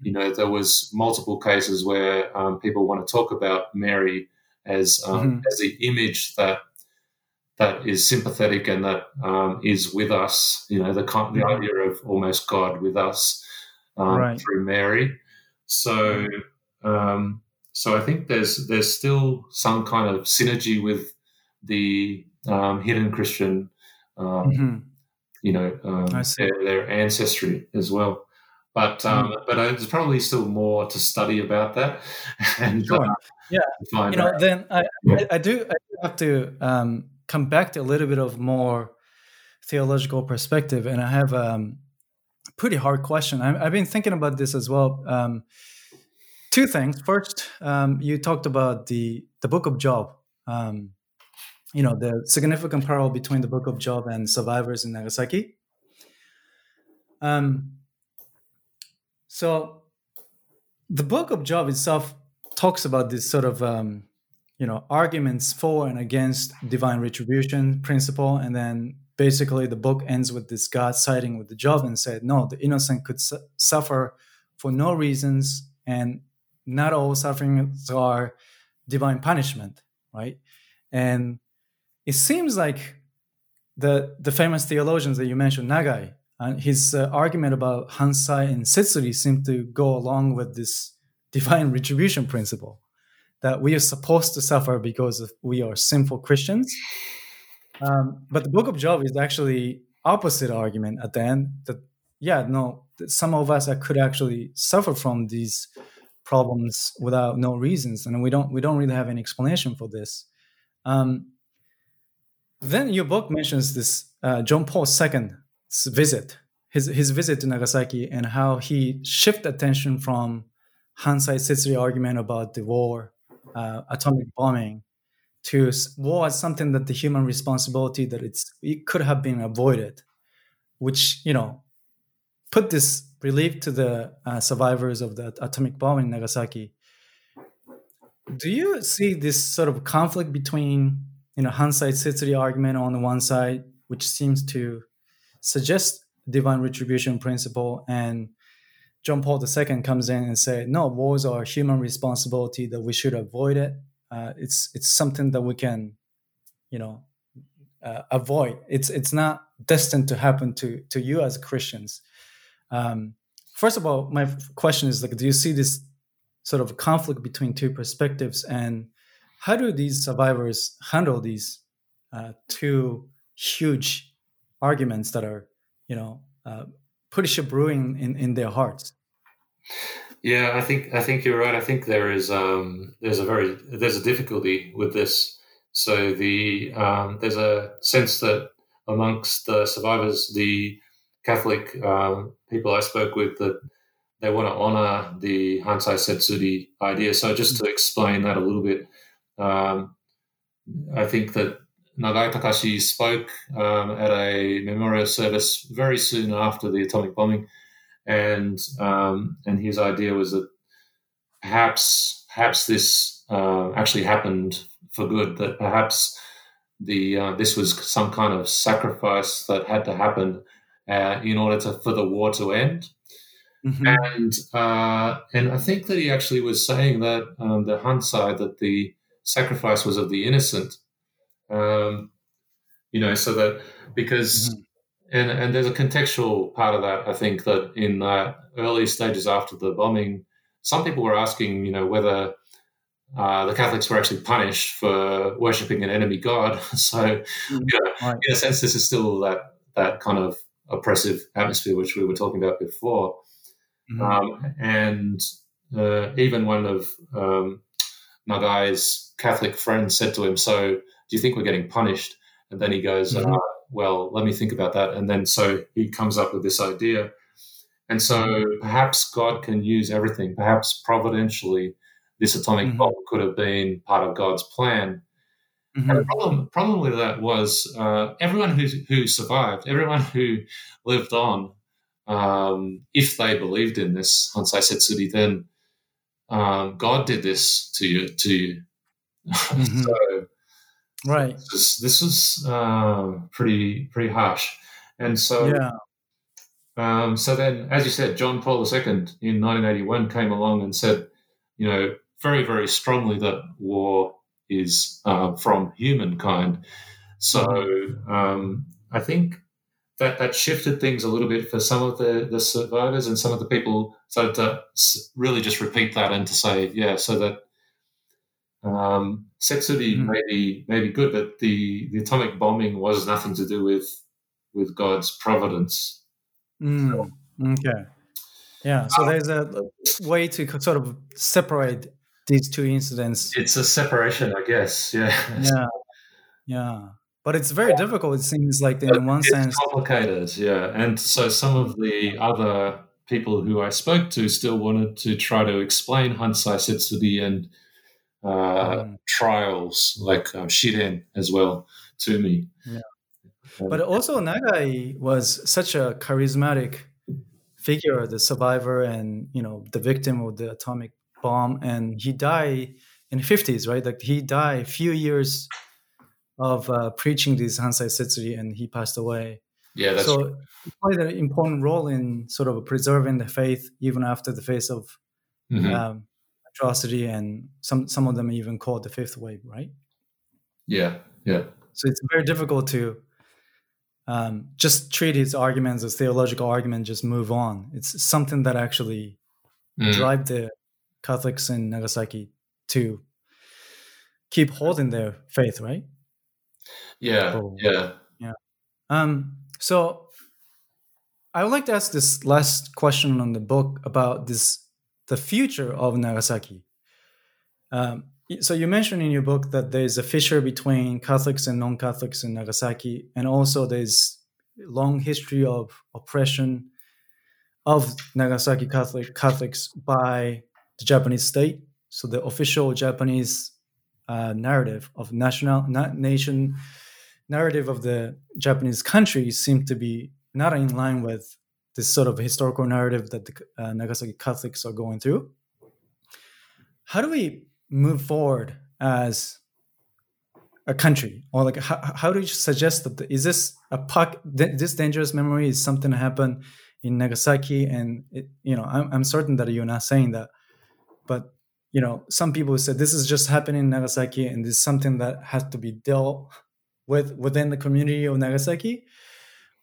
you know, there was multiple cases where um, people want to talk about Mary as mm. as the image that that is sympathetic and that um, is with us. You know, the the mm-hmm. idea of almost God with us um, right. through Mary. So, um, so I think there's there's still some kind of synergy with the um, hidden Christian, um, mm-hmm. you know, um, their, their, ancestry as well. But mm. but there's probably still more to study about that. and sure. uh, yeah, you know, out. then I, I, I, do I have to come back to a little bit of more theological perspective, and I have a um, pretty hard question. I, have been thinking about this as well. Two things. First, um, you talked about the the Book of Job. Um, you know the significant parallel between the Book of Job and survivors in Nagasaki. Um, so, the Book of Job itself talks about this sort of um, you know arguments for and against divine retribution principle, and then basically the book ends with this God siding with the Job and said, no, the innocent could su- suffer for no reasons, and not all sufferings are divine punishment, right? And it seems like the the famous theologians that you mentioned, Nagai, and his uh, argument about Hansai and Setsuri seem to go along with this divine retribution principle that we are supposed to suffer because we are sinful Christians. Um, but the Book of Job is actually opposite argument at the end that yeah, no, some of us could actually suffer from these problems without no reasons, and we don't we don't really have any explanation for this. Um, then your book mentions this uh, John Paul II visit, his his visit to Nagasaki, and how he shifted attention from Hansai Setsuri argument about the war, uh, atomic bombing, to war as something that the human responsibility that it's it could have been avoided, which you know put this relief to the uh, survivors of the atomic bomb in Nagasaki. Do you see this sort of conflict between you know Hansai Setsuri argument on the one side, which seems to suggest divine retribution principle, and John Paul II comes in and say, no, wars are human responsibility that we should avoid it. Uh, it's it's something that we can, you know, uh, avoid. It's it's not destined to happen to to you as Christians. Um, first of all, my question is like, do you see this sort of conflict between two perspectives, and how do these survivors handle these uh, two huge arguments that are, you know, uh, pretty brewing in, in their hearts? Yeah, I think I think you're right. I think there is um, there's a very there's a difficulty with this. So the um, there's a sense that amongst the survivors, the Catholic um, people I spoke with, that they want to honor the Hansai Setsuri idea. So just to explain that a little bit, um, I think that Nagai Takashi spoke um, at a memorial service very soon after the atomic bombing, and um, and his idea was that perhaps perhaps this uh, actually happened for good. That perhaps the uh, this was some kind of sacrifice that had to happen uh, in order to for the war to end. Mm-hmm. And uh, and I think that he actually was saying that um, the side that the sacrifice was of the innocent. Um, you know, so that because mm-hmm. and and there's a contextual part of that. I think that in the early stages after the bombing, some people were asking, you know, whether uh, the Catholics were actually punished for worshiping an enemy god. so, mm-hmm. you know, right. in a sense, this is still that that kind of oppressive atmosphere which we were talking about before. Mm-hmm. Um, and uh, even one of um, Nagai's Catholic friends said to him, "So, do you think we're getting punished?" And then he goes, mm-hmm. uh, "Well, let me think about that." And then so he comes up with this idea. And so mm-hmm. perhaps God can use everything. Perhaps providentially, this atomic mm-hmm. bomb could have been part of God's plan. Mm-hmm. And the problem, problem with that was uh, everyone who, who survived, everyone who lived on, um, if they believed in this Hansai Setsuri, then um, God did this to you. To you. Mm-hmm. so, right. This, this is uh, pretty pretty harsh, and so yeah. Um, so then, as you said, John Paul II in 1981 came along and said, you know, very very strongly that war is uh, from humankind. So um, I think that that shifted things a little bit for some of the, the survivors and some of the people started to really just repeat that and to say, yeah, so that um, Setsuri mm-hmm. may be may be good, but the, the atomic bombing was nothing to do with with God's providence. Mm. So, okay. Yeah. So um, there's a way to sort of separate these two incidents. It's a separation, I guess. Yeah. Yeah. Yeah. But it's very difficult. It seems like in one it's sense, complicated. Yeah, and so some of the other people who I spoke to still wanted to try to explain Hansai Setsuri and uh, mm. trials like um, Shiren as well to me. Yeah. but also Nagai was such a charismatic figure, the survivor and you know the victim of the atomic bomb, and he died in the fifties, right? Like he died a few years of uh, preaching this Hansai Setsuri, and he passed away. Yeah, that's so true. he played an important role in sort of preserving the faith even after the face of Mhm. um, atrocity, and some some of them even called the fifth wave, right? yeah, yeah, So it's very difficult to um, just treat his arguments as theological argument, just move on. It's something that actually Mm. drive the Catholics in Nagasaki to keep holding their faith, right? yeah, Oh. yeah. Um, so I would like to ask this last question on the book about this the future of Nagasaki. Um, so you mentioned in your book that there's a fissure between Catholics and non-Catholics in Nagasaki, and also there's long history of oppression of Nagasaki Catholic Catholics by the Japanese state. So the official Japanese uh, narrative of national na- nation narrative of the Japanese country seemed to be not in line with this sort of historical narrative that the uh, Nagasaki Catholics are going through. How do we move forward as a country, or like how, how do you suggest that? Is this a th- this dangerous memory is something that happened in Nagasaki, and it, you know I'm, I'm certain that you're not saying that, but you know some people said this is just happening in Nagasaki, and this is something that has to be dealt with within the community of Nagasaki.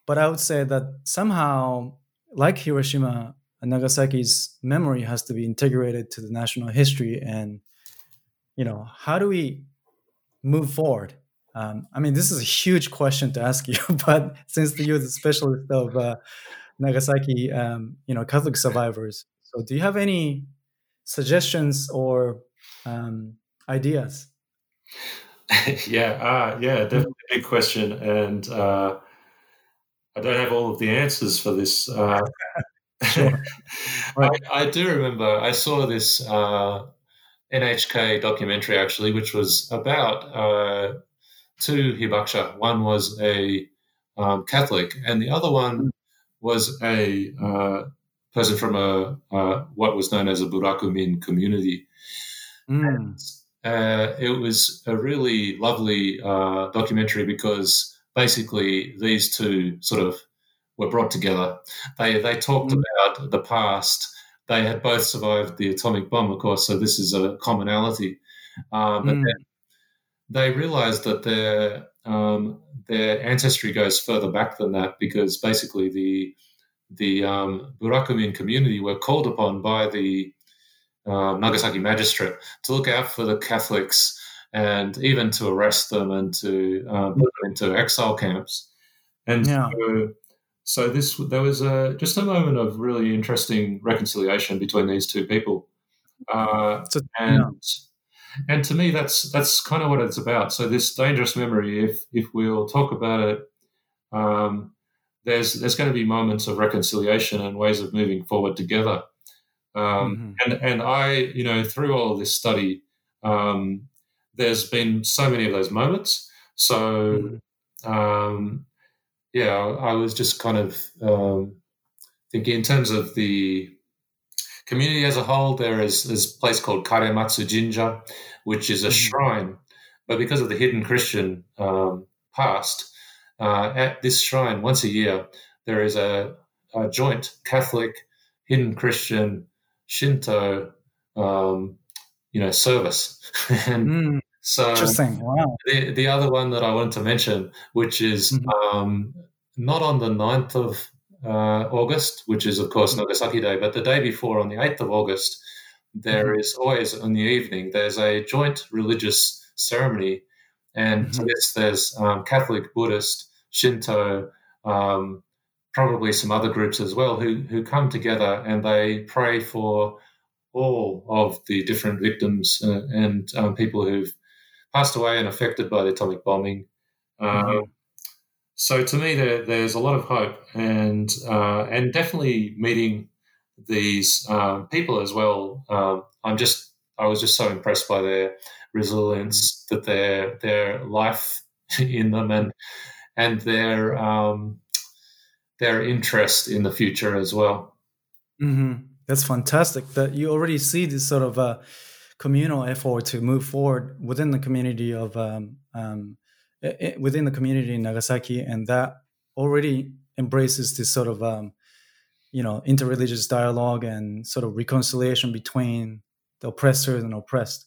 But I would say that somehow, like Hiroshima, Nagasaki's memory has to be integrated to the national history. And, you know, how do we move forward? Um, I mean, this is a huge question to ask you, but since you're the specialist of uh, Nagasaki, um, you know, Catholic survivors, so do you have any suggestions or um, ideas? yeah, uh, yeah, definitely a big question, and uh, I don't have all of the answers for this. Uh, Sure. I, I do remember I saw this uh, NHK documentary actually, which was about uh, two hibakusha. One was a um, Catholic, and the other one was a uh, person from a uh, what was known as a Burakumin community. Mm. Uh, it was a really lovely uh, documentary because basically these two sort of were brought together. They they talked Mm. about the past. They had both survived the atomic bomb, of course, so this is a commonality. Um, but Mm. then they realized that their um, their ancestry goes further back than that because basically the the um, Burakumin community were called upon by the uh, Nagasaki magistrate to look out for the Catholics and even to arrest them and to uh, put them into exile camps. And Yeah. so, so this there was a just a moment of really interesting reconciliation between these two people, uh, So, and yeah. and to me that's that's kind of what it's about. So this dangerous memory, if if we'll talk about it, um, there's there's going to be moments of reconciliation and ways of moving forward together. Um, Mhm. and and I, you know, through all of this study, um, there's been so many of those moments. So, Mhm. um, yeah, I, I was just kind of um, thinking in terms of the community as a whole. There is this place called Karematsu Jinja, which is a Mhm. shrine, but because of the hidden Christian um, past, uh, at this shrine once a year there is a, a joint Catholic, hidden Christian, Shinto, um, you know, service. and Mm, so interesting. Wow. the, the other one that I wanted to mention, which is Mhm. um, not on the 9th of uh, August, which is, of course, Nagasaki Day, but the day before, on the 8th of August, there is always in the evening, there's a joint religious ceremony. And to Mhm. this, there's um, Catholic, Buddhist, Shinto, um, probably some other groups as well who, who come together and they pray for all of the different victims uh, and um, people who've passed away and affected by the atomic bombing. Uh, Mhm. So to me, there, there's a lot of hope, and uh, and definitely meeting these um, people as well. Um, I'm just I was just so impressed by their resilience, that their their life in them, and and their um, their interest in the future as well. hmm That's fantastic. That you already see this sort of uh, communal effort to move forward within the community of um, um, it, within the community in Nagasaki, and that already embraces this sort of um, you know interreligious dialogue and sort of reconciliation between the oppressor and oppressed.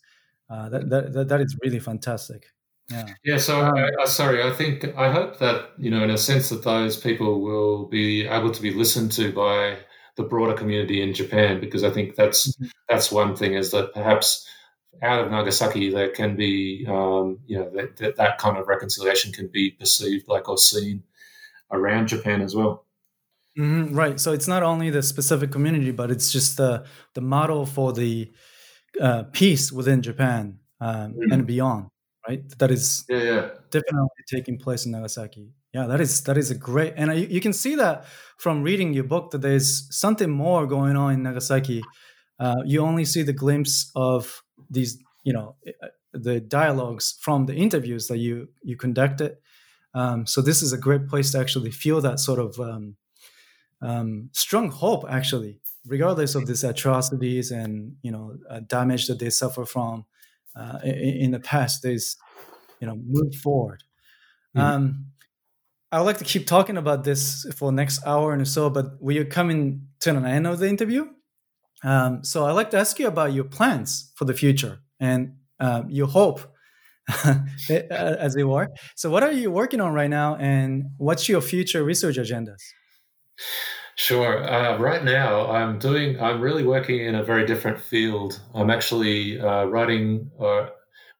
Uh, that, that that is really fantastic. Yeah. Yeah. So, um, I, I, sorry. I think I hope that you know, in a sense, that those people will be able to be listened to by the broader community in Japan, because I think that's mm-hmm. that's one thing is that perhaps out of Nagasaki there can be um, you know that, that, that kind of reconciliation can be perceived like or seen around Japan as well. Mm-hmm, right. So it's not only the specific community, but it's just the the model for the uh, peace within Japan um, mm-hmm. and beyond. Right. That is yeah, yeah. definitely taking place in Nagasaki. Yeah, that is that is a great, and you, you, can see that from reading your book that there's something more going on in Nagasaki. Uh, you only see the glimpse of these, you know, uh, the dialogues from the interviews that you you conducted. Um, so this is a great place to actually feel that sort of um, um, strong hope, actually, regardless of these atrocities and you know uh, damage that they suffer from uh, in, in, the past. is, you know move forward. Mm-hmm. Um, I would like to keep talking about this for next hour and so, but we are coming to an end of the interview. Um, so I'd like to ask you about your plans for the future and uh, your hope, as it were. So, what are you working on right now, and what's your future research agendas? Sure. Uh, right now, I'm doing. I'm really working in a very different field. I'm actually uh, writing or uh,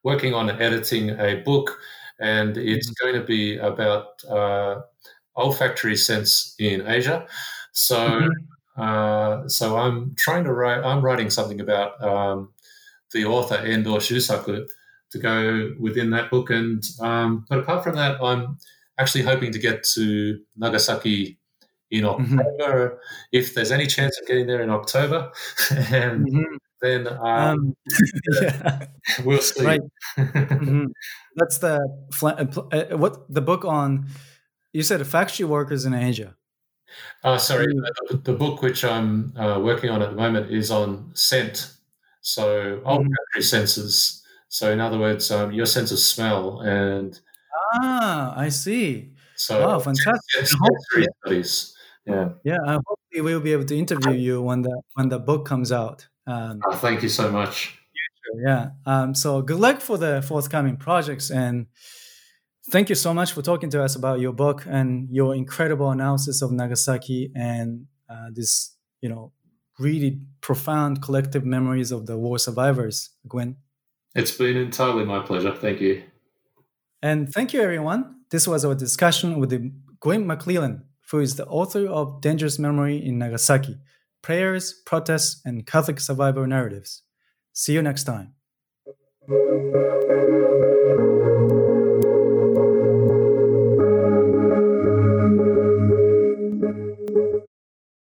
working on editing a book, and it's mm-hmm. going to be about uh, olfactory sense in Asia. So, mm-hmm. uh, so I'm trying to write. I'm writing something about um, the author Endo Shusaku to go within that book, and um, but apart from that, I'm actually hoping to get to Nagasaki in mm-hmm. October, mm-hmm. if there's any chance of getting there in October. and mm-hmm. then um, um, yeah. we'll see. Right. mm-hmm. That's the uh, uh, what the book on. You said factory workers in Asia. Uh, sorry, the, the, book which I'm uh, working on at the moment is on scent. So olfactory mm-hmm. senses. So in other words, um, your sense of smell and ah, I see. So oh, fantastic! studies. Yeah. Yeah. I hope we'll be able to interview you when the when the book comes out. Um, oh, thank you so much. Yeah. Um, so good luck for the forthcoming projects and thank you so much for talking to us about your book and your incredible analysis of Nagasaki and uh, this, you know, really profound collective memories of the war survivors, Gwyn. It's been entirely my pleasure. Thank you. And thank you, everyone. This was our discussion with the Gwyn McClelland who is the author of Dangerous Memory in Nagasaki Prayers, Protests, and Catholic Survivor Narratives. See you next time.